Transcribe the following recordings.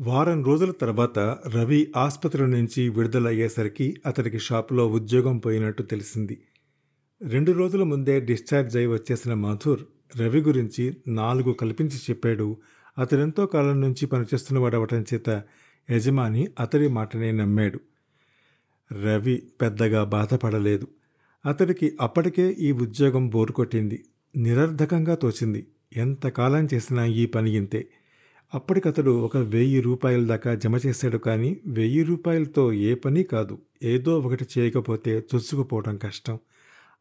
వారం రోజుల తర్వాత రవి ఆసుపత్రి నుంచి విడుదలయ్యేసరికి అతడికి షాపులో ఉద్యోగం పోయినట్టు తెలిసింది. రెండు రోజుల ముందే డిశ్చార్జ్ అయి వచ్చేసిన మాథుర్ రవి గురించి నాలుగు కల్పించి చెప్పాడు. అతడెంతో కాలం నుంచి పనిచేస్తున్నవాడవటం చేత యజమాని అతడి మాటనే నమ్మాడు. రవి పెద్దగా బాధపడలేదు. అతడికి అప్పటికే ఈ ఉద్యోగం బోరు కొట్టింది నిరర్ధకంగా తోచింది. ఎంతకాలం చేసినా ఈ పని ఇంతే. అప్పటికతడు ఒక వెయ్యి రూపాయల దాకా జమ చేశాడు కానీ వెయ్యి రూపాయలతో ఏ పని కాదు. ఏదో ఒకటి చేయకపోతే చొచ్చుకుపోవడం కష్టం.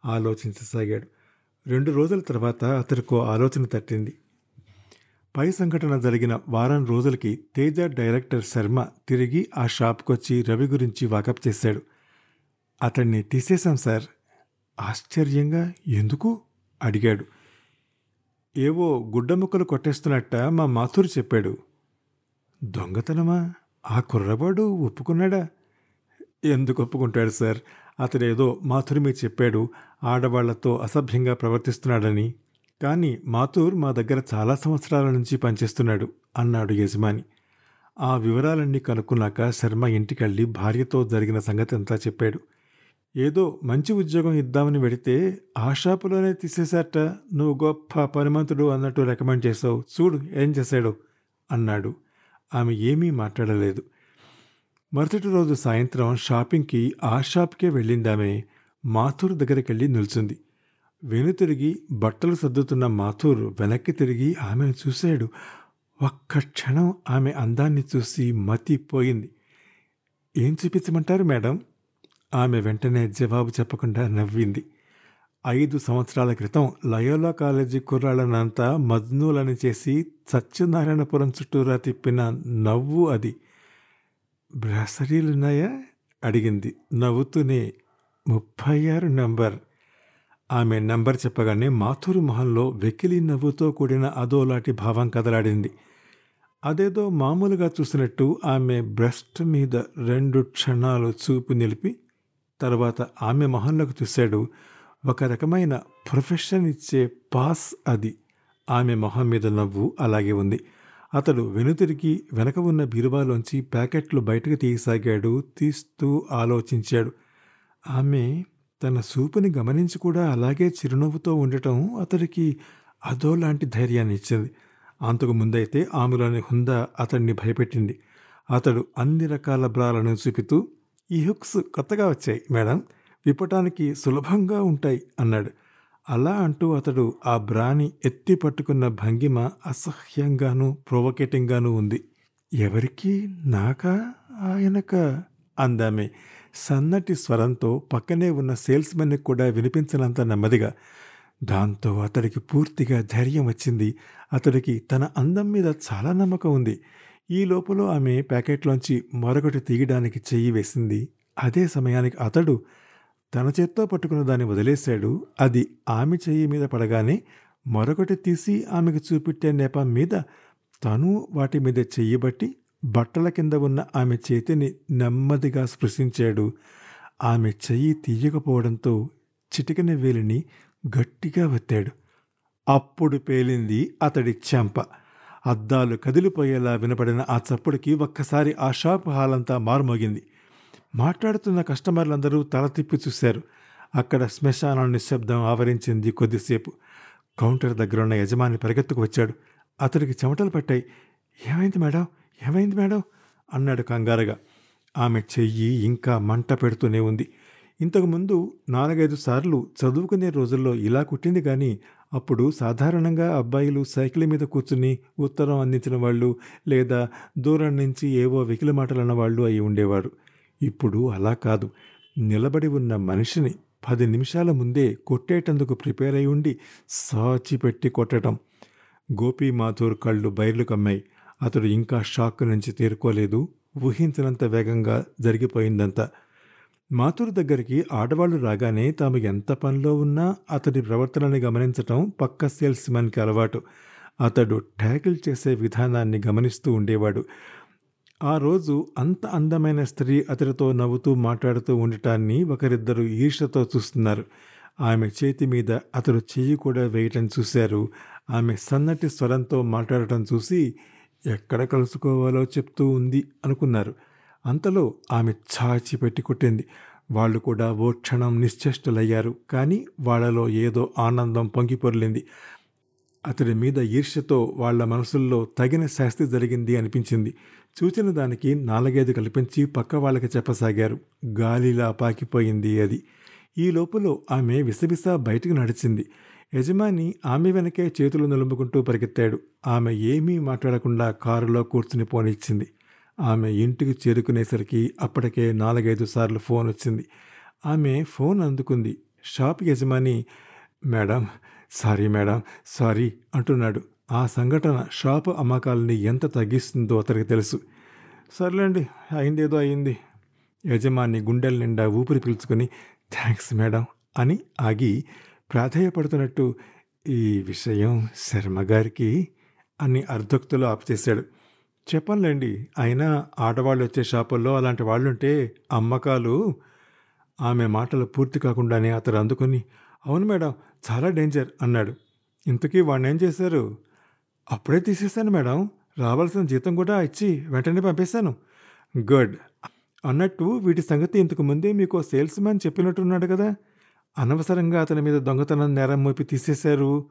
ఆలోచించసాగాడు. రెండు రోజుల తర్వాత అతడికో ఆలోచన తట్టింది. పై సంఘటన జరిగిన వారం రోజులకి తేజ డైరెక్టర్ శర్మ తిరిగి ఆ షాప్కొచ్చి రవి గురించి వాకప్ చేశాడు. అతన్ని తీసేశాం సార్. ఆశ్చర్యంగా ఎందుకు? అడిగాడు. ఏవో గుడ్డ ముక్కలు కొట్టేస్తున్నట్ట మా మాథూరు చెప్పాడు. దొంగతనమా? ఆ కుర్రవాడు ఒప్పుకున్నాడా? ఎందుకు ఒప్పుకుంటాడు సార్? అతడేదో మాథూర్ మీద చెప్పాడు ఆడవాళ్ళతో అసభ్యంగా ప్రవర్తిస్తున్నాడని. కానీ మాథూర్ మా దగ్గర చాలా సంవత్సరాల నుంచి పనిచేస్తున్నాడు అన్నాడు యజమాని. ఆ వివరాలన్నీ కనుక్కున్నాక శర్మ ఇంటికెళ్ళి భార్యతో జరిగిన సంగతి అంతా చెప్పాడు. ఏదో మంచి ఉద్యోగం ఇద్దామని వెడితే ఆ షాపులోనే తీసేశాట నువ్వు గొప్ప పనిమంతుడు అన్నట్టు రికమెండ్ చేసావు చూడు ఏం చేశాడు అన్నాడు. ఆమె ఏమీ మాట్లాడలేదు. మరుసటి రోజు సాయంత్రం షాపింగ్కి ఆ షాప్కే వెళ్ళిందామె మాథూర్ దగ్గరికి వెళ్ళి నిల్చుంది వెనుతిరిగి బట్టలు సర్దుతున్న మాథూర్ వెనక్కి తిరిగి ఆమెను చూశాడు. ఒక్క క్షణం ఆమె అందాన్ని చూసి మతిపోయింది. ఏం చూపించమంటారు మేడం? ఆమె వెంటనే జవాబు చెప్పకుండా నవ్వింది. ఐదు సంవత్సరాల క్రితం లయోలా కాలేజీ కుర్రాళ్ళనంతా మజ్నూలని చేసి సత్యనారాయణపురం చుట్టూరా తిప్పిన నవ్వు అది. బ్రాసరీలున్నాయా? అడిగింది. నవ్వుతూనే ముప్పై ఆరు నంబర్. ఆమె నంబర్ చెప్పగానే మాథూరు మొహంలో వెకిలి నవ్వుతో కూడిన అదోలాంటి భావం కదలాడింది. అదేదో మామూలుగా చూసినట్టు ఆమె బ్రెస్ట్ మీద రెండు క్షణాలు చూపు నిలిపి తర్వాత ఆమె మొహంలోకి చూశాడు. ఒక రకమైన ప్రొఫెషన్ ఇచ్చే పాస్ అది. ఆమె మొహం మీద నవ్వు అలాగే ఉంది. అతడు వెనుతిరిగి వెనక ఉన్న బీరువాలోంచి ప్యాకెట్లు బయటకు తీయసాగాడు తీస్తూ ఆలోచించాడు. ఆమె తన సూపుని గమనించి కూడా అలాగే చిరునవ్వుతో ఉండటం అతడికి అదోలాంటి ధైర్యాన్ని ఇచ్చింది. అంతకు ముందైతే ఆమెలోని హుందా అతన్ని భయపెట్టింది. అతడు అన్ని రకాల బ్రాలను చూపుతూ ఈ హుక్స్ కొత్తగా వచ్చాయి మేడం. విప్పటానికి సులభంగా ఉంటాయి అన్నాడు. అలా అంటూ అతడు ఆ బ్రాని ఎత్తి పట్టుకున్న భంగిమ అసహ్యంగానూ ప్రొవకేటింగ్గానూ ఉంది. ఎవరికి నాకా ఆయనక? అందామే సన్నటి స్వరంతో పక్కనే ఉన్న సేల్స్మెన్కి కూడా వినిపించినంత నెమ్మదిగా. దాంతో అతడికి పూర్తిగా ధైర్యం వచ్చింది. అతడికి తన అందం మీద చాలా నమ్మకం ఉంది. ఈ లోపల ఆమె ప్యాకెట్లోంచి మరొకటి తీయడానికి చెయ్యి వేసింది. అదే సమయానికి అతడు తన చేత్తో పట్టుకున్న దాన్ని వదిలేశాడు. అది ఆమె చెయ్యి మీద పడగానే మరొకటి తీసి ఆమెకు చూపెట్టే నేపం మీద తను వాటి మీద చెయ్యబట్టి బట్టల కింద ఉన్న ఆమె చేతిని నెమ్మదిగా స్పృశించాడు. ఆమె చెయ్యి తీయకపోవడంతో చిటికిన వేలిని గట్టిగా వత్తాడు. అప్పుడు పేలింది అతడి చెంప. అద్దాలు కదిలిపోయేలా వినపడిన ఆ చప్పుడుకి ఒక్కసారి ఆ షాప్ హాలంతా మారుమోగింది. మాట్లాడుతున్న కస్టమర్లందరూ తల తిప్పి చూశారు. అక్కడ శ్మశానం నిశ్శబ్దం ఆవరించింది కొద్దిసేపు. కౌంటర్ దగ్గర ఉన్న యజమాని పరిగెత్తుకు వచ్చాడు. అతడికి చెమటలు పట్టాయి. ఏమైంది మేడం? ఏమైంది మేడం? అన్నాడు కంగారుగా. ఆమె చెయ్యి ఇంకా మంట పెడుతూనే ఉంది. ఇంతకుముందు నాలుగైదు సార్లు చదువుకునే రోజుల్లో ఇలా కుట్టింది కానీ అప్పుడు సాధారణంగా అబ్బాయిలు సైకిల్ మీద కూర్చుని ఉత్తరం అందించిన వాళ్ళు లేదా దూరం నుంచి ఏవో వెకిలి మాటలన్న వాళ్ళు అయి ఉండేవారు. ఇప్పుడు అలా కాదు. నిలబడి ఉన్న మనిషిని పది నిమిషాల ముందే కొట్టేటందుకు ప్రిపేర్ అయి ఉండి సాచి పెట్టి కొట్టడం గోపీ మాథూర్ కళ్ళు బయర్లు కమ్మాయి. అతడు ఇంకా షాక్ నుంచి తేరుకోలేదు. ఊహించినంత వేగంగా జరిగిపోయిందంతా. మాతూరు దగ్గరికి ఆడవాళ్ళు రాగానే తాము ఎంత పనిలో ఉన్నా అతడి ప్రవర్తనని గమనించటం పక్క సేల్స్ మ్యాన్కి అలవాటు. అతడు ట్యాకిల్ చేసే విధానాన్ని గమనిస్తూ ఉండేవాడు. ఆ రోజు అంత అందమైన స్త్రీ అతడితో నవ్వుతూ మాట్లాడుతూ ఉండటాన్ని ఒకరిద్దరు ఈర్షతో చూస్తున్నారు. ఆమె చేతి మీద అతడు చెయ్యి కూడా వేయటం చూశారు. ఆమె సన్నటి స్వరంతో మాట్లాడటం చూసి ఎక్కడ కలుసుకోవాలో చెప్తూ ఉంది అనుకున్నారు. అంతలో ఆమె ఛాచి పెట్టి కొట్టింది. వాళ్ళు కూడా ఓ క్షణం నిశ్చేష్టలయ్యారు. కానీ వాళ్ళలో ఏదో ఆనందం పొంగిపొర్లింది అతడి మీద ఈర్ష్యతో వాళ్ళ మనసుల్లో తగిన శాస్తి జరిగింది అనిపించింది. చూచిన దానికి నాలుగైదు కల్పించి పక్క వాళ్ళకి చెప్పసాగారు. గాలిలా పాకిపోయింది అది. ఈ లోపల ఆమె విసవిస బయటకు నడిచింది. యజమాని ఆమె వెనకే చేతులు నిలుముకుంటూ పరిగెత్తాడు. ఆమె ఏమీ మాట్లాడకుండా కారులో కూర్చుని పోనిచ్చింది. ఆమె ఇంటికి చేరుకునేసరికి అప్పటికే నాలుగైదు సార్లు ఫోన్ వచ్చింది. ఆమె ఫోన్ అందుకుంది. షాప్ యజమాని మేడం సారీ మేడం సారీ అంటున్నాడు. ఆ సంఘటన షాపు అమ్మకాలని ఎంత తగ్గిస్తుందో అతనికి తెలుసు. సర్లేండి అయిందేదో అయింది. యజమాని గుండెల నిండా ఊపిరి పీల్చుకొని థ్యాంక్స్ మేడం అని ఆగి ప్రాధేయపడుతున్నట్టు ఈ విషయం శర్మ గారికి అని అర్ధోక్తులో ఆపుచేశాడు. చెప్పనులేండి. అయినా ఆడవాళ్ళు వచ్చే షాపుల్లో అలాంటి వాళ్ళుంటే అమ్మకాలు ఆమె మాటలు పూర్తి కాకుండానే అతడు అందుకొని అవును మేడం చాలా డేంజర్ అన్నాడు. ఇంతకీ వాడిని ఏం చేశారు? అప్పుడే తీసేశాను మేడం. రావాల్సిన జీతం కూడా ఇచ్చి వెంటనే పంపేశాను. గుడ్. అన్నట్టు వీటి సంగతి ఇంతకు ముందే మీకు సేల్స్ మ్యాన్ చెప్పినట్టున్నాడు కదా. అనవసరంగా అతని మీద దొంగతనం నేరం మోపి తీసేశారు.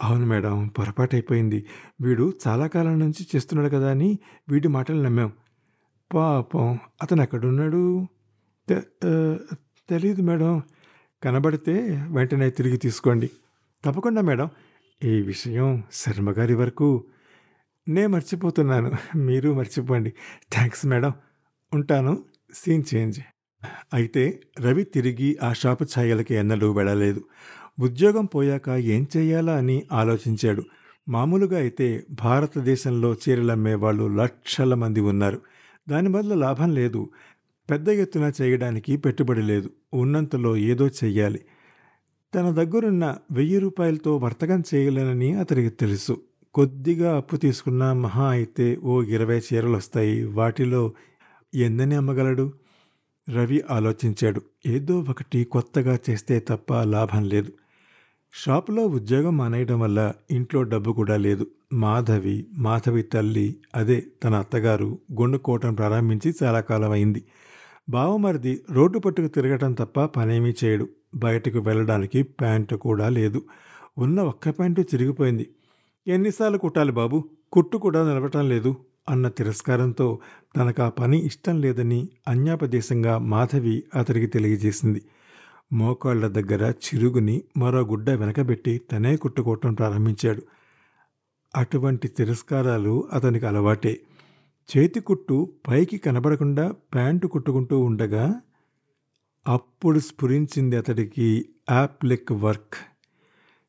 అవును మేడం పొరపాటైపోయింది. వీడు చాలా కాలం నుంచి చేస్తున్నాడు కదా అని వీడి మాటలు నమ్మాం. పాపం అతను ఎక్కడున్నాడు తెలియదు తెలీదు మేడం. కనబడితే వెంటనే తిరిగి తీసుకోండి. తప్పకుండా మేడం. ఈ విషయం శర్మ గారి వరకు నే మర్చిపోతున్నాను. మీరు మర్చిపోండి. Thanks madam. ఉంటాను. Scene change. అయితే రవి తిరిగి ఆ షాపు ఛాయలకి ఎన్నడూ వెళ్ళలేదు. ఉద్యోగం పోయాక ఏం చేయాలా అని ఆలోచించాడు. మామూలుగా అయితే భారతదేశంలో చీరలమ్మే వాళ్ళు లక్షల మంది ఉన్నారు. దానివల్ల లాభం లేదు. పెద్ద ఎత్తున చేయడానికి పెట్టుబడి లేదు. ఉన్నంతలో ఏదో చెయ్యాలి. తన దగ్గరున్న వెయ్యి రూపాయలతో వర్తకం చేయలేనని అతనికి తెలుసు. కొద్దిగా అప్పు తీసుకున్న మహా అయితే ఓ ఇరవై చీరలు వస్తాయి. వాటిలో ఎన్నని అమ్మగలడు? రవి ఆలోచించాడు. ఏదో ఒకటి కొత్తగా చేస్తే తప్ప లాభం లేదు. షాపులో ఉద్యోగం మానేయడం వల్ల ఇంట్లో డబ్బు కూడా లేదు. మాధవి మాధవి తల్లి అదే తన అత్తగారు గొండుకోవటం ప్రారంభించి చాలా కాలం అయింది. బావమరిది రోడ్డు పట్టుకు తిరగటం తప్ప పనేమీ చేయడు. బయటకు వెళ్ళడానికి ప్యాంటు కూడా లేదు. ఉన్న ఒక్క ప్యాంటు చిరిగిపోయింది. ఎన్నిసార్లు కుట్టాలి బాబు? కుట్టు కూడా నిలవటం లేదు. అన్న తిరస్కారంతో తనకు ఆ పని ఇష్టం లేదని అన్యాపదేశంగా మాధవి అతడికి తెలియజేసింది. మోకాళ్ళ దగ్గర చిరుగుని మరో గుడ్డ వెనకబెట్టి తనే కుట్టుకోవటం ప్రారంభించాడు. అటువంటి తిరస్కారాలు అతనికి అలవాటే. చేతి కుట్టు పైకి కనబడకుండా ప్యాంటు కుట్టుకుంటూ ఉండగా అప్పుడు స్ఫురించింది అతడికి యాప్లిక్ వర్క్.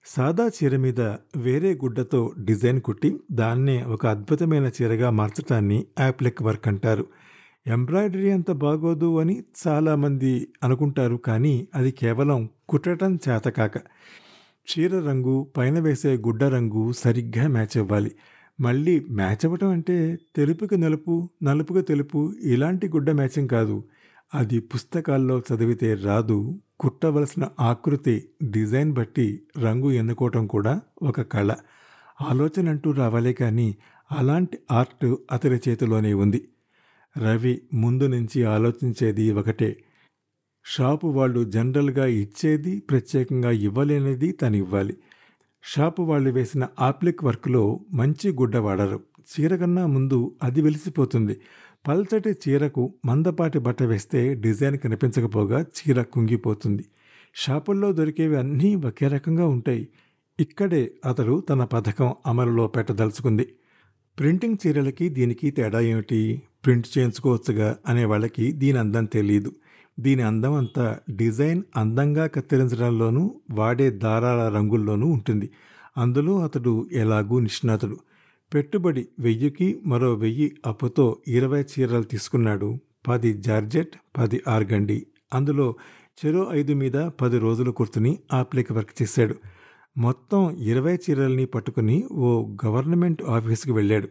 సాదా చీర మీద వేరే గుడ్డతో డిజైన్ కుట్టి దాన్నే ఒక అద్భుతమైన చీరగా మార్చటాన్ని యాప్లిక్ వర్క్ అంటారు. ఎంబ్రాయిడరీ అంత బాగోదు అని చాలామంది అనుకుంటారు కానీ అది కేవలం కుట్టడం చేతకాక చీర రంగు పైన వేసే గుడ్డ రంగు సరిగ్గా మ్యాచ్ అవ్వాలి. మళ్ళీ మ్యాచ్ అవ్వటం అంటే తెలుపుకి నలుపు నలుపుకి తెలుపు ఇలాంటి గుడ్డ మ్యాచింగ్ కాదు. అది పుస్తకాల్లో చదివితే రాదు. కుట్టవలసిన ఆకృతి డిజైన్ బట్టి రంగు ఎన్నుకోవటం కూడా ఒక కళ. ఆలోచన అంటూ రావాలే కానీ అలాంటి ఆర్ట్ అతని చేతిలోనే ఉంది. రవి ముందు నుంచి ఆలోచించేది ఒకటే. షాపు వాళ్ళు జనరల్గా ఇచ్చేది ప్రత్యేకంగా ఇవ్వలేనిది తను ఇవ్వాలి. షాపు వాళ్ళు వేసిన ఆప్లిక్ వర్క్లో మంచి గుడ్డ వాడరు. చీర కన్నా ముందు అది వెలిసిపోతుంది. పల్చటి చీరకు మందపాటి బట్ట వేస్తే డిజైన్ కనిపించకపోగా చీర కుంగిపోతుంది. షాపుల్లో దొరికేవి అన్నీ ఒకే రకంగా ఉంటాయి. ఇక్కడే అతడు తన పథకం అమలులో పెట్టదలుచుకుంది. ప్రింటింగ్ చీరలకి దీనికి తేడా ఏమిటి? ప్రింట్ చేయించుకోవచ్చుగా అనే వాళ్ళకి దీని అందం తెలియదు దీని అందం అంతా డిజైన్ అందంగా కత్తిరించడంలోనూ వాడే దారాల రంగుల్లోనూ ఉంటుంది. అందులో అతడు ఎలాగూ నిష్ణాతుడు. పెట్టుబడి వెయ్యికి మరో వెయ్యి అప్పుతో ఇరవై చీరలు తీసుకున్నాడు. పది జార్జెట్ పది ఆర్గండి. అందులో చెరో ఐదు మీద పది రోజులు కూర్చుని ఆప్లిక వర్క్ చేశాడు. మొత్తం ఇరవై చీరల్ని పట్టుకుని ఓ గవర్నమెంట్ ఆఫీస్కి వెళ్ళాడు.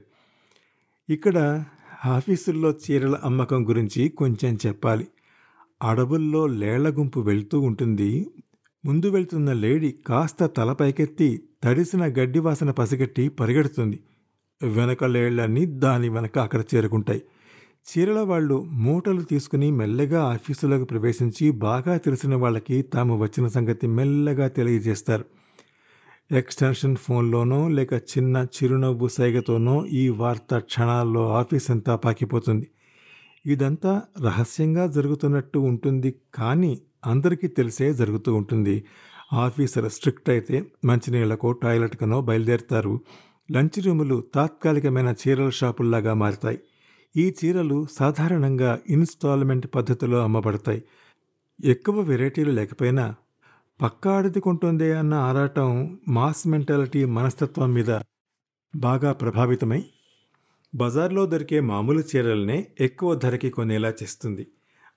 ఇక్కడ ఆఫీసుల్లో చీరల అమ్మకం గురించి కొంచెం చెప్పాలి. అడవుల్లో లేళ్ళ గుంపు వెళ్తూ ఉంటుంది. ముందు వెళ్తున్న లేడీ కాస్త తల పైకెత్తి తడిసిన గడ్డి వాసన పసిగట్టి పరిగెడుతుంది. వెనక లేళ్ళన్నీ దాని వెనక అక్కడ చేరుకుంటాయి. చీరల వాళ్ళు మూటలు తీసుకుని మెల్లగా ఆఫీసులోకి ప్రవేశించి బాగా తెలిసిన వాళ్ళకి తాము వచ్చిన సంగతి మెల్లగా తెలియజేస్తారు. ఎక్స్టెన్షన్ ఫోన్లోనో లేక చిన్న చిరునవ్వు సైగతోనో ఈ వార్త క్షణాల్లో ఆఫీస్ అంతా పాకిపోతుంది. ఇదంతా రహస్యంగా జరుగుతున్నట్టు ఉంటుంది కానీ అందరికీ తెలిసే జరుగుతూ ఉంటుంది. ఆఫీసర్ స్ట్రిక్ట్ అయితే మంచినీళ్ళకో టాయిలెట్కనో బయలుదేరుతారు. లంచ్ రూములు తాత్కాలికమైన చీరల షాపుల్లాగా మారుతాయి. ఈ చీరలు సాధారణంగా ఇన్స్టాల్మెంట్ పద్ధతిలో అమ్మబడతాయి. ఎక్కువ వెరైటీలు లేకపోయినా పక్కాడిది కొంటుందే అన్న ఆరాటం మాస్ మెంటాలిటీ మనస్తత్వం మీద బాగా ప్రభావితమై బజార్లో దొరికే మామూలు చీరలనే ఎక్కువ ధరకి కొనేలా చేస్తుంది.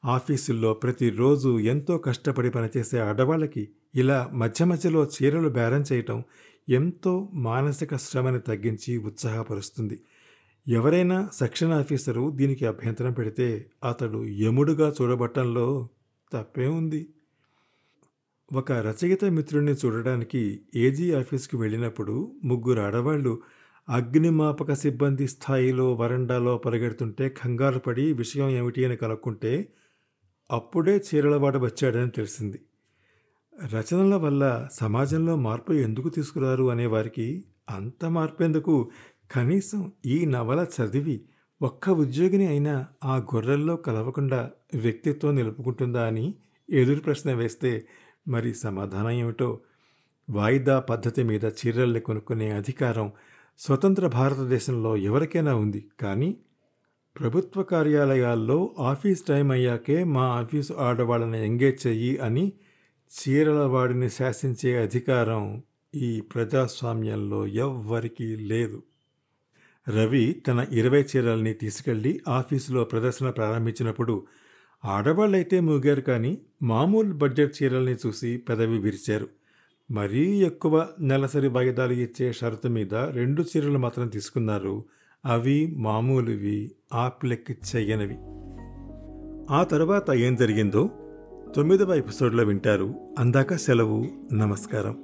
ఆఫీసుల్లో ప్రతిరోజు ఎంతో కష్టపడి పనిచేసే ఆడవాళ్ళకి ఇలా మధ్య మధ్యలో చీరలు బేరం చేయటం ఎంతో మానసిక శ్రమని తగ్గించి ఉత్సాహపరుస్తుంది. ఎవరైనా సెక్షన్ ఆఫీసరు దీనికి అభ్యంతరం పెడితే అతడు యముడుగా చూడబట్టంలో తప్పే ఉంది. ఒక రచయిత మిత్రుడిని చూడడానికి ఏజీ ఆఫీస్కి వెళ్ళినప్పుడు ముగ్గురు ఆడవాళ్ళు అగ్నిమాపక సిబ్బంది స్థాయిలో వరండాలో పరిగెడుతుంటే కంగారు పడి విషయం ఏమిటి అని కనుక్కుంటే అప్పుడే చీరలవాడ వచ్చాడని తెలిసింది. రచనల వల్ల సమాజంలో మార్పు ఎందుకు తీసుకురారు అనేవారికి అంత మార్పెందుకు కనీసం ఈ నవల చదివి ఒక్క ఉద్యోగిని అయినా ఆ గొర్రెల్లో కలవకుండా వ్యక్తిత్వం నిలుపుకుంటుందా అని ఎదురు ప్రశ్న వేస్తే మరి సమాధానం ఏమిటో? వాయిదా పద్ధతి మీద చీరల్ని కొనుక్కునే అధికారం స్వతంత్ర భారతదేశంలో ఎవరికైనా ఉంది. కానీ ప్రభుత్వ కార్యాలయాల్లో ఆఫీస్ టైం అయ్యాకే మా ఆఫీసు ఆడవాళ్ళని ఎంగేజ్ చెయ్యి అని చీరల వాడిని శాసించే అధికారం ఈ ప్రజాస్వామ్యంలో ఎవ్వరికీ లేదు. రవి తన ఇరవై చీరల్ని తీసుకెళ్ళి ఆఫీసులో ప్రదర్శన ప్రారంభించినప్పుడు ఆడవాళ్ళైతే మూగారు కానీ మామూలు బడ్జెట్ చీరల్ని చూసి పెదవి విరిచారు. మరీ ఎక్కువ నెలసరి వాయిదాలు ఇచ్చే షరతు మీద రెండు చీరలు మాత్రం తీసుకున్నారు. అవి మామూలువి ఆప్లెక్కి చెయ్యనివి. ఆ తర్వాత ఏం జరిగిందో తొమ్మిదవ ఎపిసోడ్లో వింటారు. అందాక సెలవు. నమస్కారం.